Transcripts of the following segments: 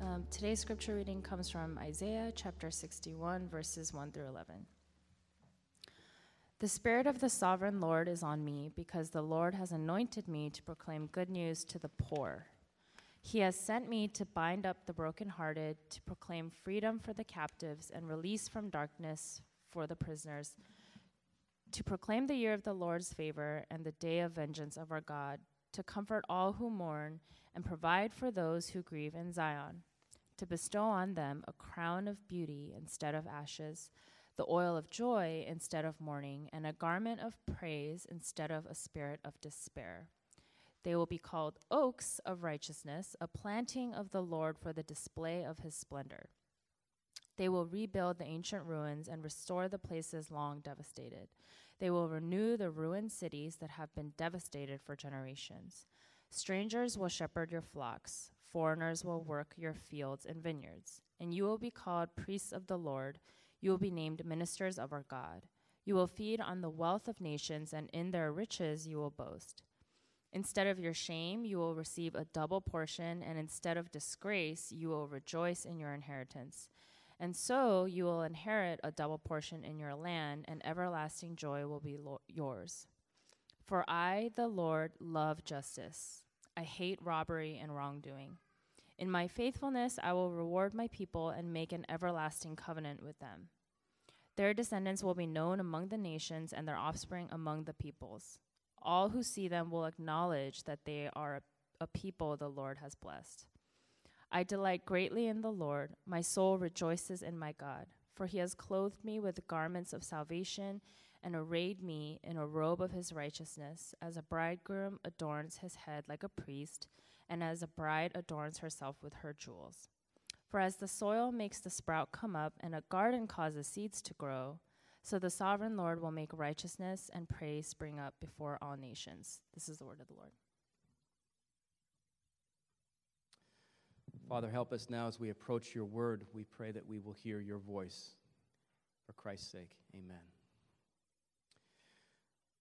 Um, today's scripture reading comes from Isaiah chapter 61, verses 1 through 11. The Spirit of the sovereign Lord is on me, because the Lord has anointed me to proclaim good news to the poor. He has sent me to bind up the brokenhearted, to proclaim freedom for the captives and release from darkness for the prisoners, to proclaim the year of the Lord's favor and the day of vengeance of our God, to comfort all who mourn and provide for those who grieve in Zion, to bestow on them a crown of beauty instead of ashes, the oil of joy instead of mourning, and a garment of praise instead of a spirit of despair. They will be called oaks of righteousness, a planting of the Lord for the display of his splendor. They will rebuild the ancient ruins and restore the places long devastated. They will renew the ruined cities that have been devastated for generations. Strangers will shepherd your flocks, foreigners will work your fields and vineyards, and you will be called priests of the Lord. You will be named ministers of our God. You will feed on the wealth of nations, and in their riches you will boast. Instead of your shame, you will receive a double portion, and instead of disgrace, you will rejoice in your inheritance. And so you will inherit a double portion in your land, and everlasting joy will be lo- yours. For I, the Lord, love justice. I hate robbery and wrongdoing. In my faithfulness, I will reward my people and make an everlasting covenant with them. Their descendants will be known among the nations and their offspring among the peoples. All who see them will acknowledge that they are a, a people the Lord has blessed. I delight greatly in the Lord. My soul rejoices in my God, for he has clothed me with garments of salvation and arrayed me in a robe of his righteousness, as a bridegroom adorns his head like a priest, and as a bride adorns herself with her jewels. For as the soil makes the sprout come up, and a garden causes seeds to grow, so the sovereign Lord will make righteousness and praise spring up before all nations. This is the word of the Lord. Father, help us now as we approach your word. We pray that we will hear your voice. For Christ's sake, amen.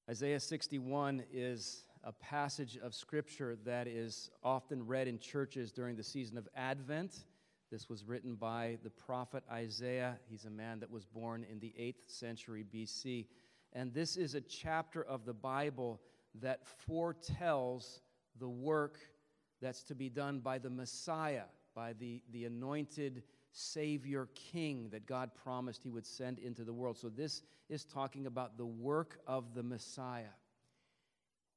Isaiah 61 is a passage of scripture that is often read in churches during the season of Advent. This was written by the prophet Isaiah. He's a man that was born in the 8th century BC. And this is a chapter of the Bible that foretells the work that's to be done by the Messiah, by the, the anointed Savior King that God promised He would send into the world. So, this is talking about the work of the Messiah.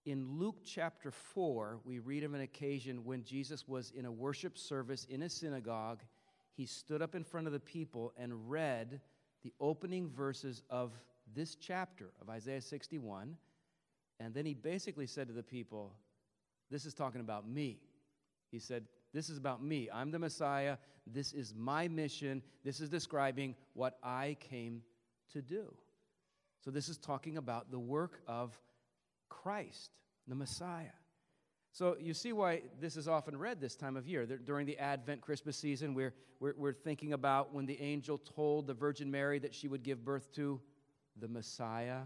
In Luke chapter 4, we read of an occasion when Jesus was in a worship service in a synagogue. He stood up in front of the people and read the opening verses of this chapter of Isaiah 61. And then he basically said to the people, This is talking about me. He said, This is about me. I'm the Messiah. This is my mission. This is describing what I came to do. So, this is talking about the work of Christ, the Messiah. So, you see why this is often read this time of year. During the Advent Christmas season, we're, we're, we're thinking about when the angel told the Virgin Mary that she would give birth to the Messiah.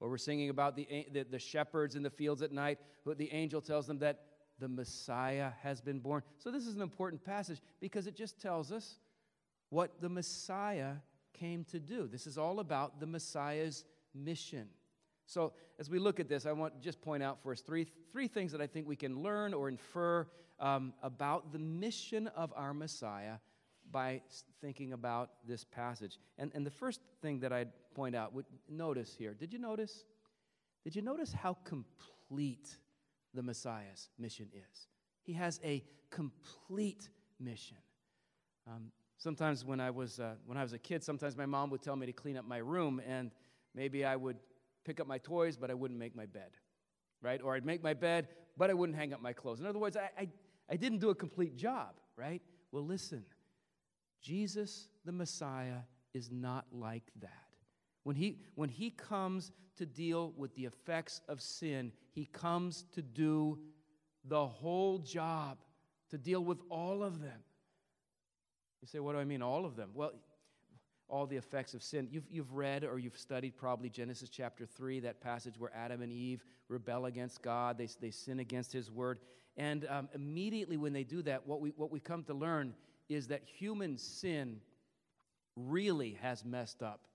Or we're singing about the, the, the shepherds in the fields at night, who the angel tells them that the Messiah has been born. So, this is an important passage because it just tells us what the Messiah came to do. This is all about the Messiah's mission. So, as we look at this, I want to just point out for us three, three things that I think we can learn or infer um, about the mission of our Messiah by thinking about this passage. And, and the first thing that I'd point out, would notice here, did you notice? Did you notice how complete the Messiah's mission is. He has a complete mission. Um, sometimes when I was uh, when I was a kid, sometimes my mom would tell me to clean up my room, and maybe I would pick up my toys, but I wouldn't make my bed, right? Or I'd make my bed, but I wouldn't hang up my clothes. In other words, I, I, I didn't do a complete job, right? Well, listen, Jesus the Messiah is not like that. When he, when he comes to deal with the effects of sin, he comes to do the whole job, to deal with all of them. You say, what do I mean, all of them? Well, all the effects of sin. You've, you've read or you've studied probably Genesis chapter 3, that passage where Adam and Eve rebel against God, they, they sin against His word. And um, immediately when they do that, what we, what we come to learn is that human sin really has messed up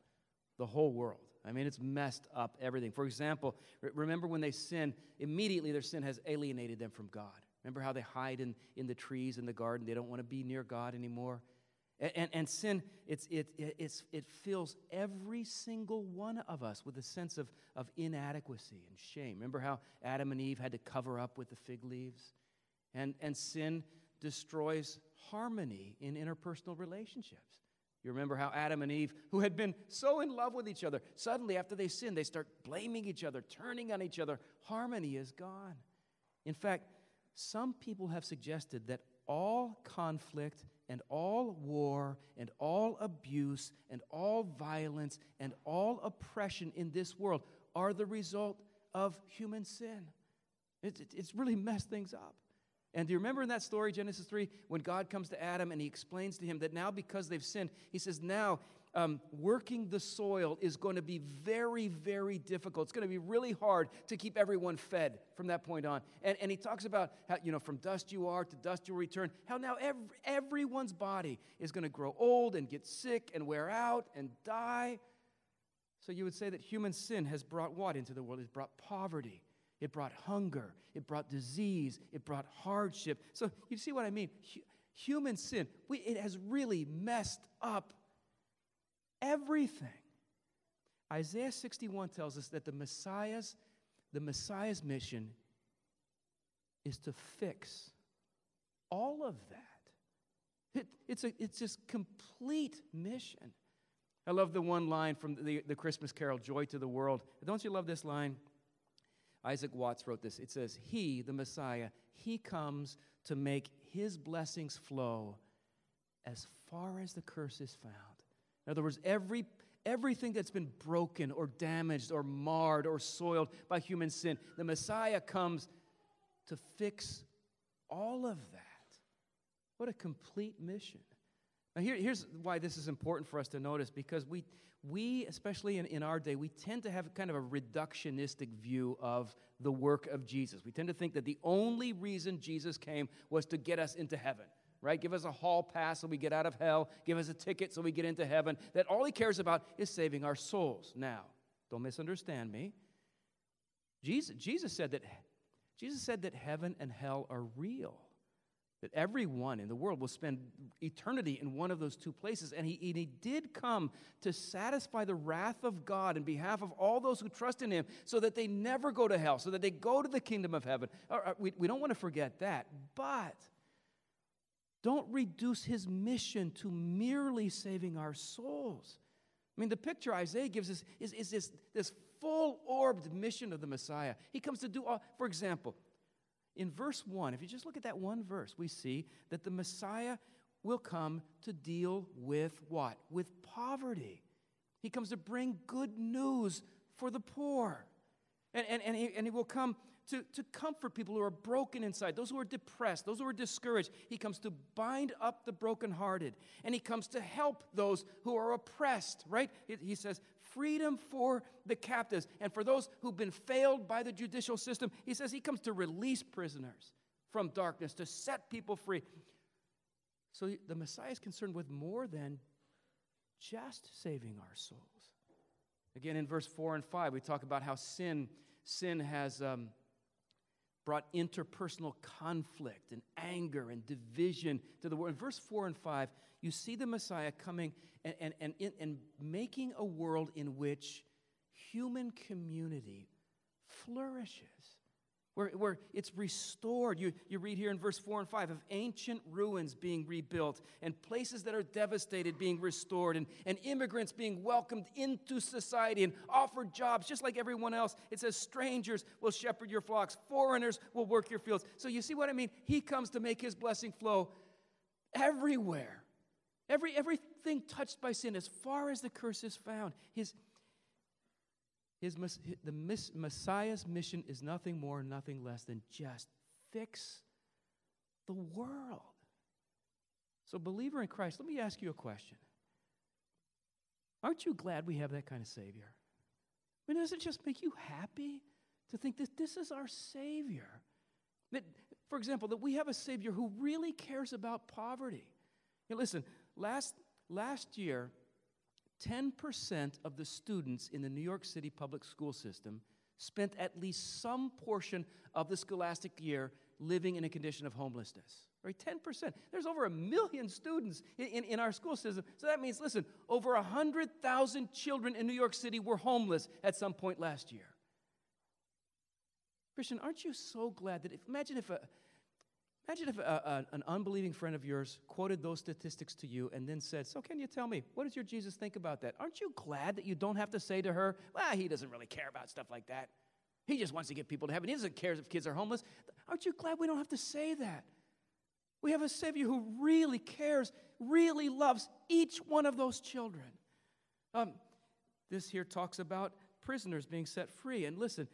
the whole world. I mean, it's messed up everything. For example, remember when they sin, immediately their sin has alienated them from God. Remember how they hide in, in the trees in the garden? They don't want to be near God anymore. And, and, and sin, it's, it, it's, it fills every single one of us with a sense of, of inadequacy and shame. Remember how Adam and Eve had to cover up with the fig leaves? And, and sin destroys harmony in interpersonal relationships. You remember how Adam and Eve, who had been so in love with each other, suddenly after they sin, they start blaming each other, turning on each other. Harmony is gone. In fact, some people have suggested that all conflict and all war and all abuse and all violence and all oppression in this world are the result of human sin. It, it, it's really messed things up. And do you remember in that story, Genesis 3, when God comes to Adam and he explains to him that now because they've sinned, he says, now um, working the soil is going to be very, very difficult. It's going to be really hard to keep everyone fed from that point on. And, and he talks about how, you know, from dust you are to dust you'll return, how now every, everyone's body is going to grow old and get sick and wear out and die. So you would say that human sin has brought what into the world? It's brought poverty it brought hunger, it brought disease, it brought hardship. So you see what I mean? human sin, we, it has really messed up everything. Isaiah 61 tells us that the Messiah's the Messiah's mission is to fix all of that. It, it's, a, it's just complete mission. I love the one line from the, the Christmas carol, Joy to the World. Don't you love this line? Isaac Watts wrote this. It says, He, the Messiah, He comes to make His blessings flow as far as the curse is found. In other words, every, everything that's been broken or damaged or marred or soiled by human sin, the Messiah comes to fix all of that. What a complete mission. Now, here, here's why this is important for us to notice because we, we, especially in, in our day, we tend to have kind of a reductionistic view of the work of Jesus. We tend to think that the only reason Jesus came was to get us into heaven, right? Give us a hall pass so we get out of hell, give us a ticket so we get into heaven. That all he cares about is saving our souls. Now, don't misunderstand me. Jesus, Jesus, said, that, Jesus said that heaven and hell are real that everyone in the world will spend eternity in one of those two places. And he, and he did come to satisfy the wrath of God in behalf of all those who trust in him so that they never go to hell, so that they go to the kingdom of heaven. We, we don't want to forget that. But don't reduce his mission to merely saving our souls. I mean, the picture Isaiah gives us is, is this, this full orbed mission of the Messiah. He comes to do all, for example, in verse 1, if you just look at that one verse, we see that the Messiah will come to deal with what? With poverty. He comes to bring good news for the poor. And, and, and, he, and he will come to, to comfort people who are broken inside, those who are depressed, those who are discouraged. He comes to bind up the brokenhearted. And he comes to help those who are oppressed, right? He says, freedom for the captives and for those who've been failed by the judicial system. He says he comes to release prisoners from darkness, to set people free. So the Messiah is concerned with more than just saving our souls. Again, in verse 4 and 5, we talk about how sin, sin has um, brought interpersonal conflict and anger and division to the world. In verse 4 and 5, you see the Messiah coming and, and, and, and making a world in which human community flourishes. Where, where it's restored. You, you read here in verse 4 and 5 of ancient ruins being rebuilt, and places that are devastated being restored, and, and immigrants being welcomed into society and offered jobs just like everyone else. It says, Strangers will shepherd your flocks, foreigners will work your fields. So you see what I mean? He comes to make his blessing flow everywhere. Every, everything touched by sin, as far as the curse is found, his, his, the Messiah's mission is nothing more, nothing less than just fix the world. So, believer in Christ, let me ask you a question. Aren't you glad we have that kind of Savior? I mean, does it just make you happy to think that this is our Savior? That, for example, that we have a Savior who really cares about poverty know, listen, last, last year, 10% of the students in the New York City public school system spent at least some portion of the scholastic year living in a condition of homelessness. Right? 10%. There's over a million students in, in, in our school system. So that means, listen, over 100,000 children in New York City were homeless at some point last year. Christian, aren't you so glad that if, imagine if a, Imagine if a, a, an unbelieving friend of yours quoted those statistics to you and then said, So, can you tell me, what does your Jesus think about that? Aren't you glad that you don't have to say to her, Well, he doesn't really care about stuff like that? He just wants to get people to heaven. He doesn't care if kids are homeless. Aren't you glad we don't have to say that? We have a Savior who really cares, really loves each one of those children. Um, this here talks about prisoners being set free. And listen,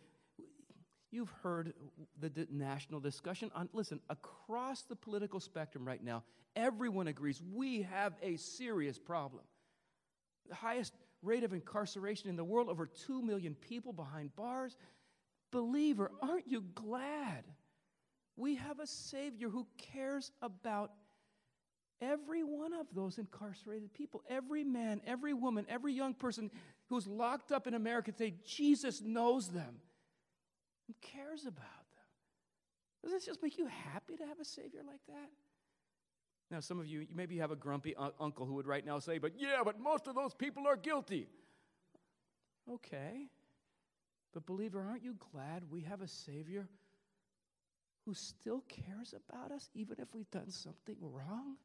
You've heard the national discussion on, listen, across the political spectrum right now, everyone agrees we have a serious problem. The highest rate of incarceration in the world, over 2 million people behind bars. Believer, aren't you glad? We have a Savior who cares about every one of those incarcerated people. Every man, every woman, every young person who's locked up in America today, Jesus knows them and cares about them. Does this just make you happy to have a Savior like that? Now, some of you, maybe you have a grumpy un- uncle who would right now say, but yeah, but most of those people are guilty. Okay. But, believer, aren't you glad we have a Savior who still cares about us, even if we've done something wrong?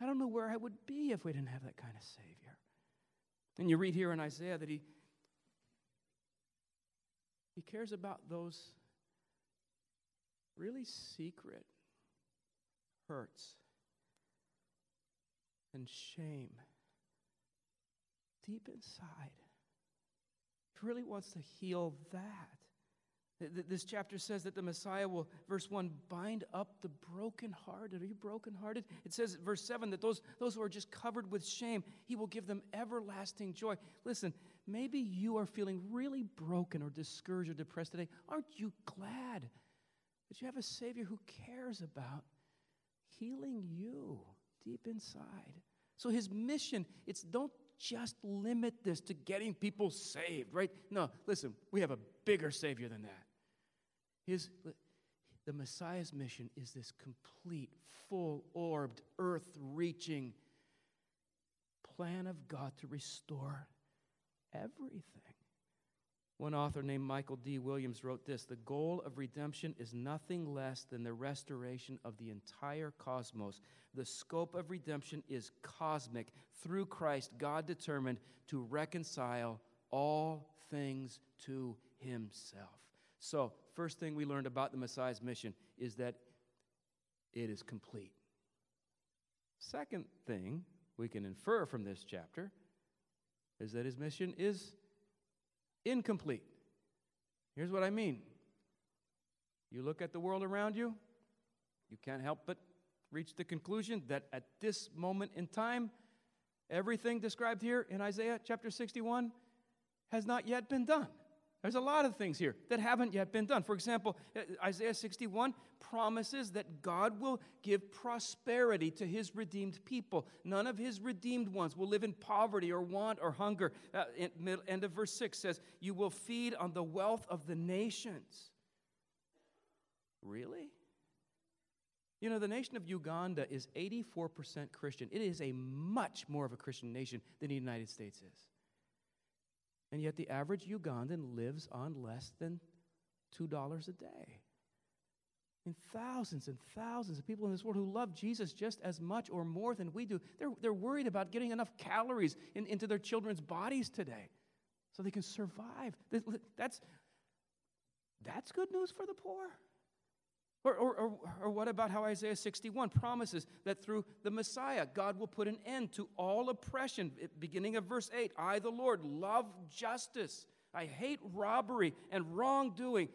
I don't know where I would be if we didn't have that kind of Savior. And you read here in Isaiah that he he cares about those really secret hurts and shame deep inside. He really wants to heal that. This chapter says that the Messiah will, verse 1, bind up the brokenhearted. Are you brokenhearted? It says, verse 7, that those, those who are just covered with shame, he will give them everlasting joy. Listen, maybe you are feeling really broken or discouraged or depressed today. Aren't you glad that you have a Savior who cares about healing you deep inside? So his mission, it's don't just limit this to getting people saved, right? No, listen, we have a bigger Savior than that. His, the Messiah's mission is this complete, full orbed, earth reaching plan of God to restore everything. One author named Michael D. Williams wrote this The goal of redemption is nothing less than the restoration of the entire cosmos. The scope of redemption is cosmic. Through Christ, God determined to reconcile all things to himself. So, first thing we learned about the Messiah's mission is that it is complete. Second thing we can infer from this chapter is that his mission is incomplete. Here's what I mean you look at the world around you, you can't help but reach the conclusion that at this moment in time, everything described here in Isaiah chapter 61 has not yet been done. There's a lot of things here that haven't yet been done. For example, uh, Isaiah 61 promises that God will give prosperity to his redeemed people. None of his redeemed ones will live in poverty or want or hunger. Uh, end of verse 6 says, You will feed on the wealth of the nations. Really? You know, the nation of Uganda is 84% Christian. It is a much more of a Christian nation than the United States is. And yet, the average Ugandan lives on less than $2 a day. And thousands and thousands of people in this world who love Jesus just as much or more than we do, they're, they're worried about getting enough calories in, into their children's bodies today so they can survive. That's, that's good news for the poor. Or, or, or, or, what about how Isaiah 61 promises that through the Messiah, God will put an end to all oppression? Beginning of verse 8 I, the Lord, love justice. I hate robbery and wrongdoing.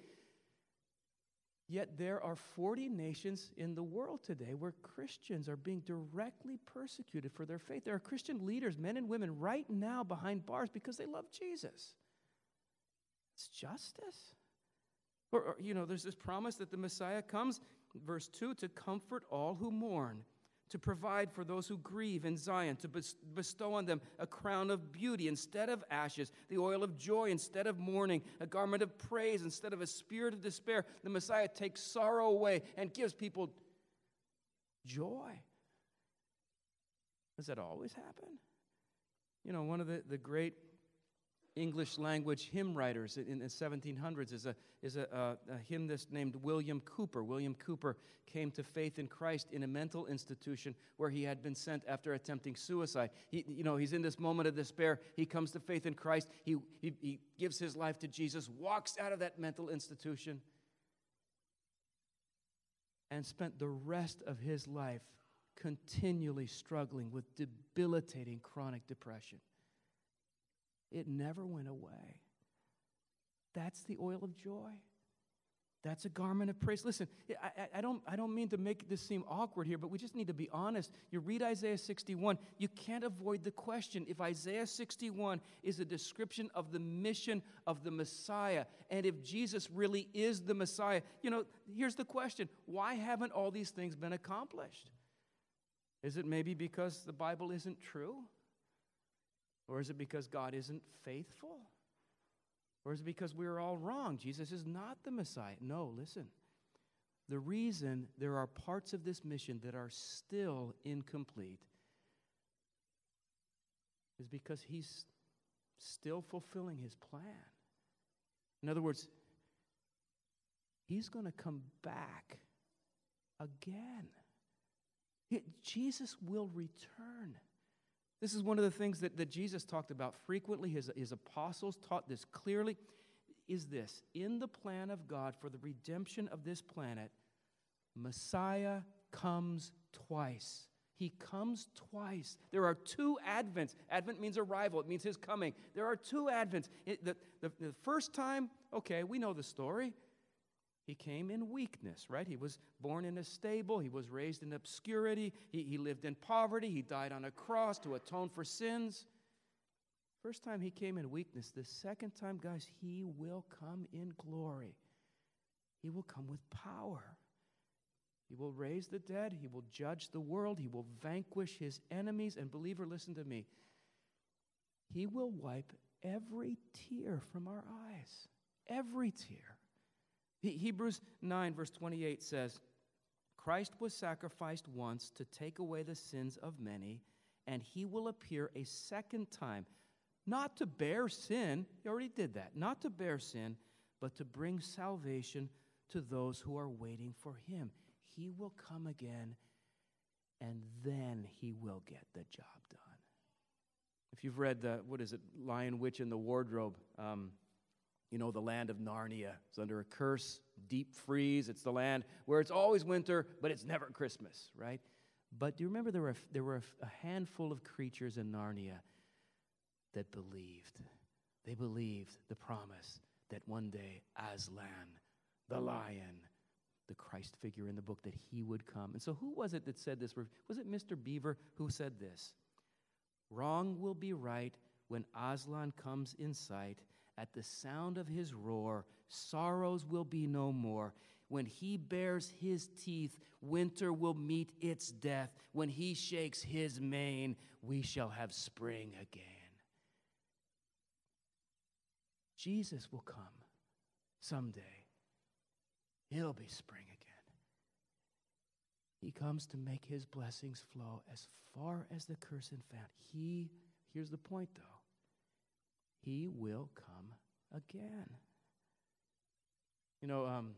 Yet there are 40 nations in the world today where Christians are being directly persecuted for their faith. There are Christian leaders, men and women, right now behind bars because they love Jesus. It's justice. Or, or, you know, there's this promise that the Messiah comes, verse 2, to comfort all who mourn, to provide for those who grieve in Zion, to bestow on them a crown of beauty instead of ashes, the oil of joy instead of mourning, a garment of praise instead of a spirit of despair. The Messiah takes sorrow away and gives people joy. Does that always happen? You know, one of the, the great English language hymn writers in the 1700s is a, is a, uh, a, a hymnist named William Cowper. William Cowper came to faith in Christ in a mental institution where he had been sent after attempting suicide. He, you know, he's in this moment of despair. He comes to faith in Christ. He, he, he gives his life to Jesus, walks out of that mental institution, and spent the rest of his life continually struggling with debilitating chronic depression. It never went away. That's the oil of joy. That's a garment of praise. Listen, I, I, don't, I don't mean to make this seem awkward here, but we just need to be honest. You read Isaiah 61, you can't avoid the question if Isaiah 61 is a description of the mission of the Messiah, and if Jesus really is the Messiah, you know, here's the question why haven't all these things been accomplished? Is it maybe because the Bible isn't true? Or is it because God isn't faithful? Or is it because we're all wrong? Jesus is not the Messiah. No, listen. The reason there are parts of this mission that are still incomplete is because he's still fulfilling his plan. In other words, he's going to come back again. Jesus will return. This is one of the things that, that Jesus talked about frequently. His, his apostles taught this clearly. Is this in the plan of God for the redemption of this planet? Messiah comes twice. He comes twice. There are two Advents. Advent means arrival, it means his coming. There are two Advents. It, the, the, the first time, okay, we know the story. He came in weakness, right? He was born in a stable. He was raised in obscurity. He, he lived in poverty. He died on a cross to atone for sins. First time he came in weakness. The second time, guys, he will come in glory. He will come with power. He will raise the dead. He will judge the world. He will vanquish his enemies. And, believer, listen to me. He will wipe every tear from our eyes. Every tear. Hebrews 9, verse 28 says, Christ was sacrificed once to take away the sins of many, and he will appear a second time, not to bear sin, he already did that, not to bear sin, but to bring salvation to those who are waiting for him. He will come again, and then he will get the job done. If you've read the, what is it, Lion, Witch, and the Wardrobe, um, you know, the land of Narnia. It's under a curse, deep freeze. It's the land where it's always winter, but it's never Christmas, right? But do you remember there were, there were a handful of creatures in Narnia that believed? They believed the promise that one day Aslan, the lion, the Christ figure in the book, that he would come. And so, who was it that said this? Was it Mr. Beaver who said this? Wrong will be right when Aslan comes in sight at the sound of his roar, sorrows will be no more. When he bares his teeth, winter will meet its death. When he shakes his mane, we shall have spring again. Jesus will come someday. It'll be spring again. He comes to make his blessings flow as far as the curse and found. He, here's the point though, he will come again. You know, um,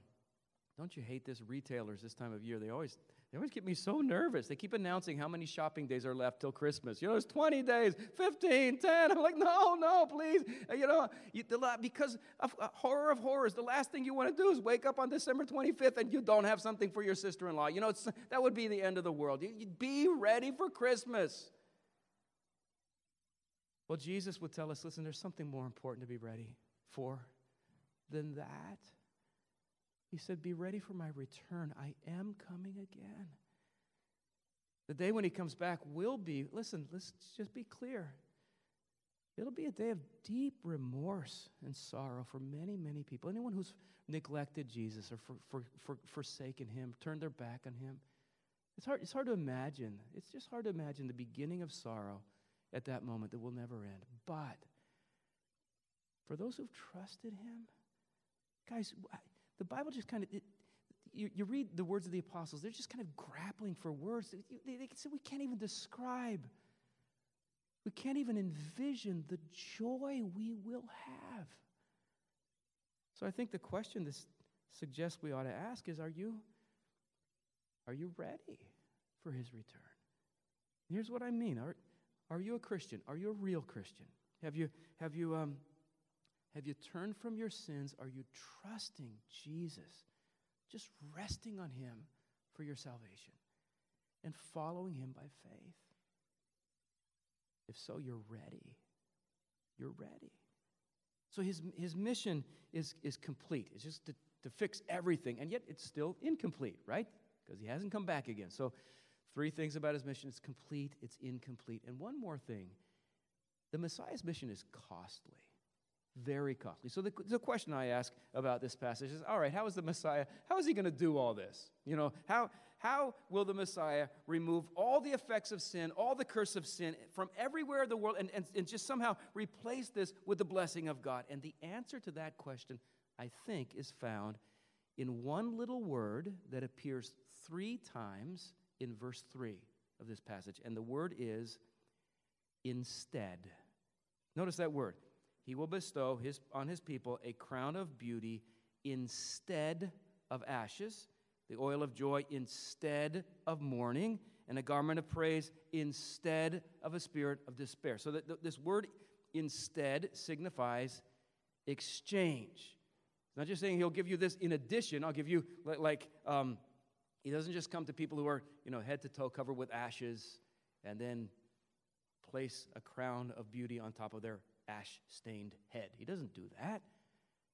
don't you hate this? Retailers this time of year, they always they always get me so nervous. They keep announcing how many shopping days are left till Christmas. You know, it's 20 days, 15, 10. I'm like, no, no, please. Uh, you know, you, the, because of uh, horror of horrors, the last thing you want to do is wake up on December 25th and you don't have something for your sister-in-law. You know, that would be the end of the world. You'd be ready for Christmas. Well, Jesus would tell us listen, there's something more important to be ready for than that. He said, Be ready for my return. I am coming again. The day when he comes back will be, listen, let's just be clear. It'll be a day of deep remorse and sorrow for many, many people. Anyone who's neglected Jesus or for, for, for, forsaken him, turned their back on him, It's hard, it's hard to imagine. It's just hard to imagine the beginning of sorrow at that moment that will never end. But for those who've trusted him, guys, the Bible just kind of, it, you, you read the words of the apostles, they're just kind of grappling for words. They, they say we can't even describe, we can't even envision the joy we will have. So I think the question this suggests we ought to ask is are you, are you ready for his return? here's what I mean. Are, are you a Christian? Are you a real Christian? Have you, have you, um, have you turned from your sins? Are you trusting Jesus? Just resting on Him for your salvation and following Him by faith? If so, you're ready. You're ready. So his, his mission is, is complete. It's just to, to fix everything, and yet it's still incomplete, right? Because he hasn't come back again. So, three things about his mission it's complete, it's incomplete. And one more thing the Messiah's mission is costly. Very costly. So the, the question I ask about this passage is all right, how is the Messiah, how is he going to do all this? You know, how, how will the Messiah remove all the effects of sin, all the curse of sin from everywhere in the world and, and, and just somehow replace this with the blessing of God? And the answer to that question, I think, is found in one little word that appears three times in verse 3 of this passage. And the word is instead. Notice that word he will bestow his, on his people a crown of beauty instead of ashes, the oil of joy instead of mourning, and a garment of praise instead of a spirit of despair. So that this word instead signifies exchange. It's not just saying he'll give you this in addition. I'll give you like um, he doesn't just come to people who are you know head to toe covered with ashes and then place a crown of beauty on top of their ash stained head. He doesn't do that.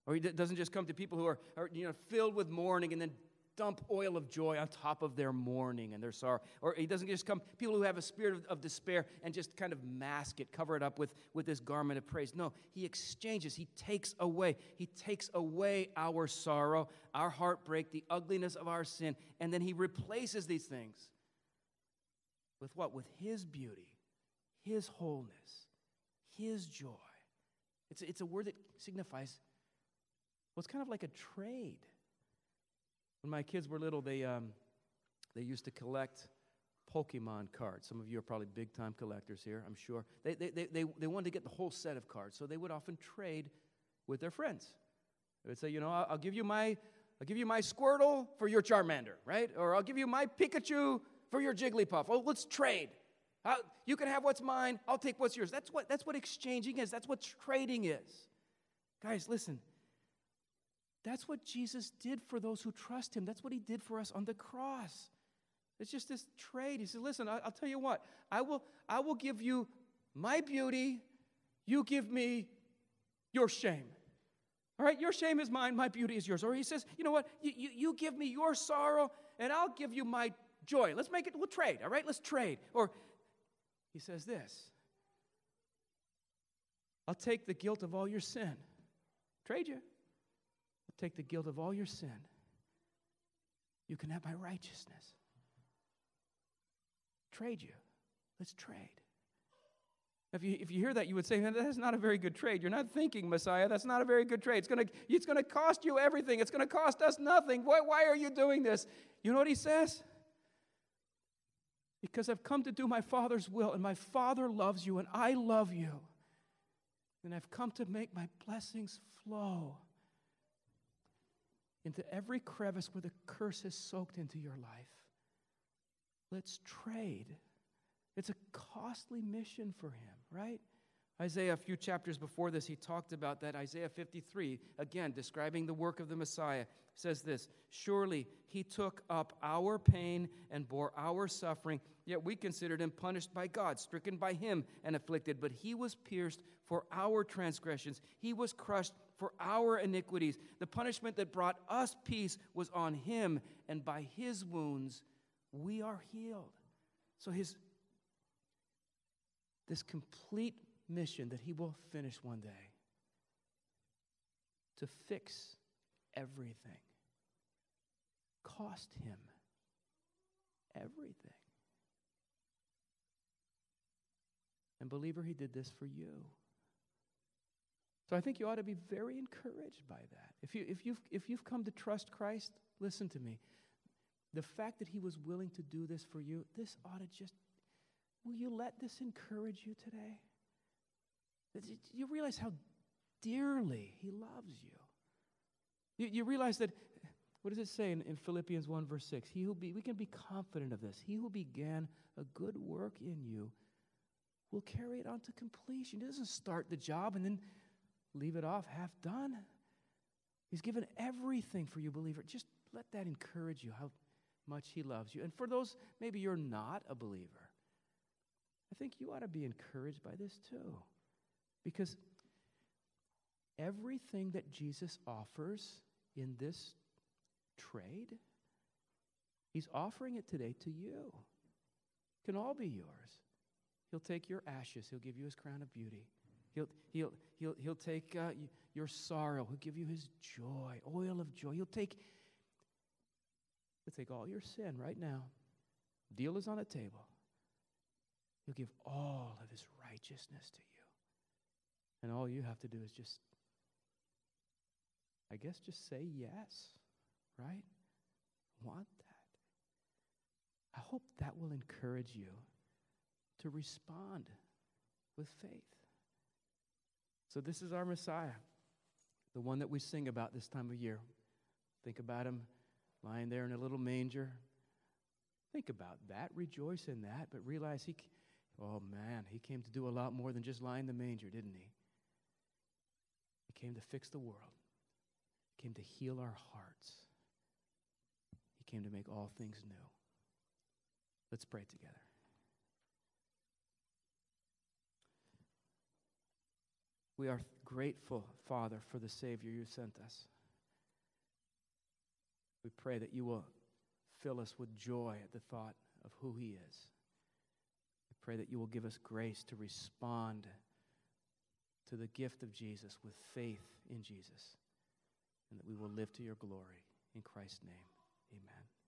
Or he doesn't just come to people who are, are you know, filled with mourning and then dump oil of joy on top of their mourning and their sorrow. Or he doesn't just come people who have a spirit of, of, despair and just kind of mask it, cover it up with, with this garment of praise. No, he exchanges, he takes away. He takes away our sorrow, our heartbreak, the ugliness of our sin, and then he replaces these things with what? With his beauty, his wholeness, his joy. It's, it's a word that signifies, well, it's kind of like a trade. When my kids were little, they, um, they used to collect Pokemon cards. Some of you are probably big time collectors here, I'm sure. They, they, they, they, they wanted to get the whole set of cards, so they would often trade with their friends. They would say, you know, I'll, I'll give you my I'll give you my Squirtle for your Charmander, right? Or I'll give you my Pikachu for your Jigglypuff. Oh, let's trade. Uh, you can have what's mine, I'll take what's yours. That's what, that's what exchanging is, that's what trading is. Guys, listen. That's what Jesus did for those who trust him. That's what he did for us on the cross. It's just this trade. He said, Listen, I'll tell you what, I will, I will give you my beauty, you give me your shame. All right, your shame is mine, my beauty is yours. Or he says, You know what, you, you, you give me your sorrow, and I'll give you my joy. Let's make it, we'll trade, all right? Let's trade. Or he says this I'll take the guilt of all your sin. Trade you. Take the guilt of all your sin. You can have my righteousness. Trade you. Let's trade. If you, if you hear that, you would say, that's not a very good trade. You're not thinking, Messiah. That's not a very good trade. It's going to it's gonna cost you everything. It's going to cost us nothing. Why, why are you doing this? You know what he says? because I've come to do my Father's will, and my Father loves you, and I love you. And I've come to make my blessings flow into every crevice where the curse has soaked into your life. Let's trade. It's a costly mission for him, right? Isaiah, a few chapters before this, he talked about that. Isaiah 53, again, describing the work of the Messiah, says this Surely he took up our pain and bore our suffering, yet we considered him punished by God, stricken by him, and afflicted. But he was pierced for our transgressions, he was crushed for our iniquities. The punishment that brought us peace was on him, and by his wounds we are healed. So his this complete mission that he will finish one day to fix everything cost him everything. And, believer, He did this for you. So I think you ought to be very encouraged by that. If, you, if, you've, if you've come to trust Christ, listen to me. The fact that He was willing to do this for you, this ought to just, will you let this encourage you today? You realize how dearly He loves you. You, you realize that, what does it say in, in Philippians 1, verse 6? He who be, we can be confident of this. He who began a good work in you will carry it on to completion. He doesn't start the job and then leave it off half done. He's given everything for you, believer. Just let that encourage you how much He loves you. And for those, maybe you're not a believer, I think you ought to be encouraged by this too. Because everything that Jesus offers in this trade, He's offering it today to you. It can all be yours. He'll take your ashes, He'll give you His crown of beauty. He'll, he'll, he'll, he'll take uh, your sorrow. He'll give you his joy, oil of joy. He'll take, he'll take all your sin right now. Deal is on the table. He'll give all of his righteousness to you. And all you have to do is just, I guess, just say yes, right? Want that. I hope that will encourage you to respond with faith. So, this is our Messiah, the one that we sing about this time of year. Think about him lying there in a little manger. Think about that, rejoice in that, but realize he, oh man, he came to do a lot more than just lie in the manger, didn't he? He came to fix the world, he came to heal our hearts, he came to make all things new. Let's pray together. We are grateful, Father, for the Savior you sent us. We pray that you will fill us with joy at the thought of who He is. We pray that you will give us grace to respond to the gift of Jesus with faith in Jesus, and that we will live to your glory. In Christ's name, amen.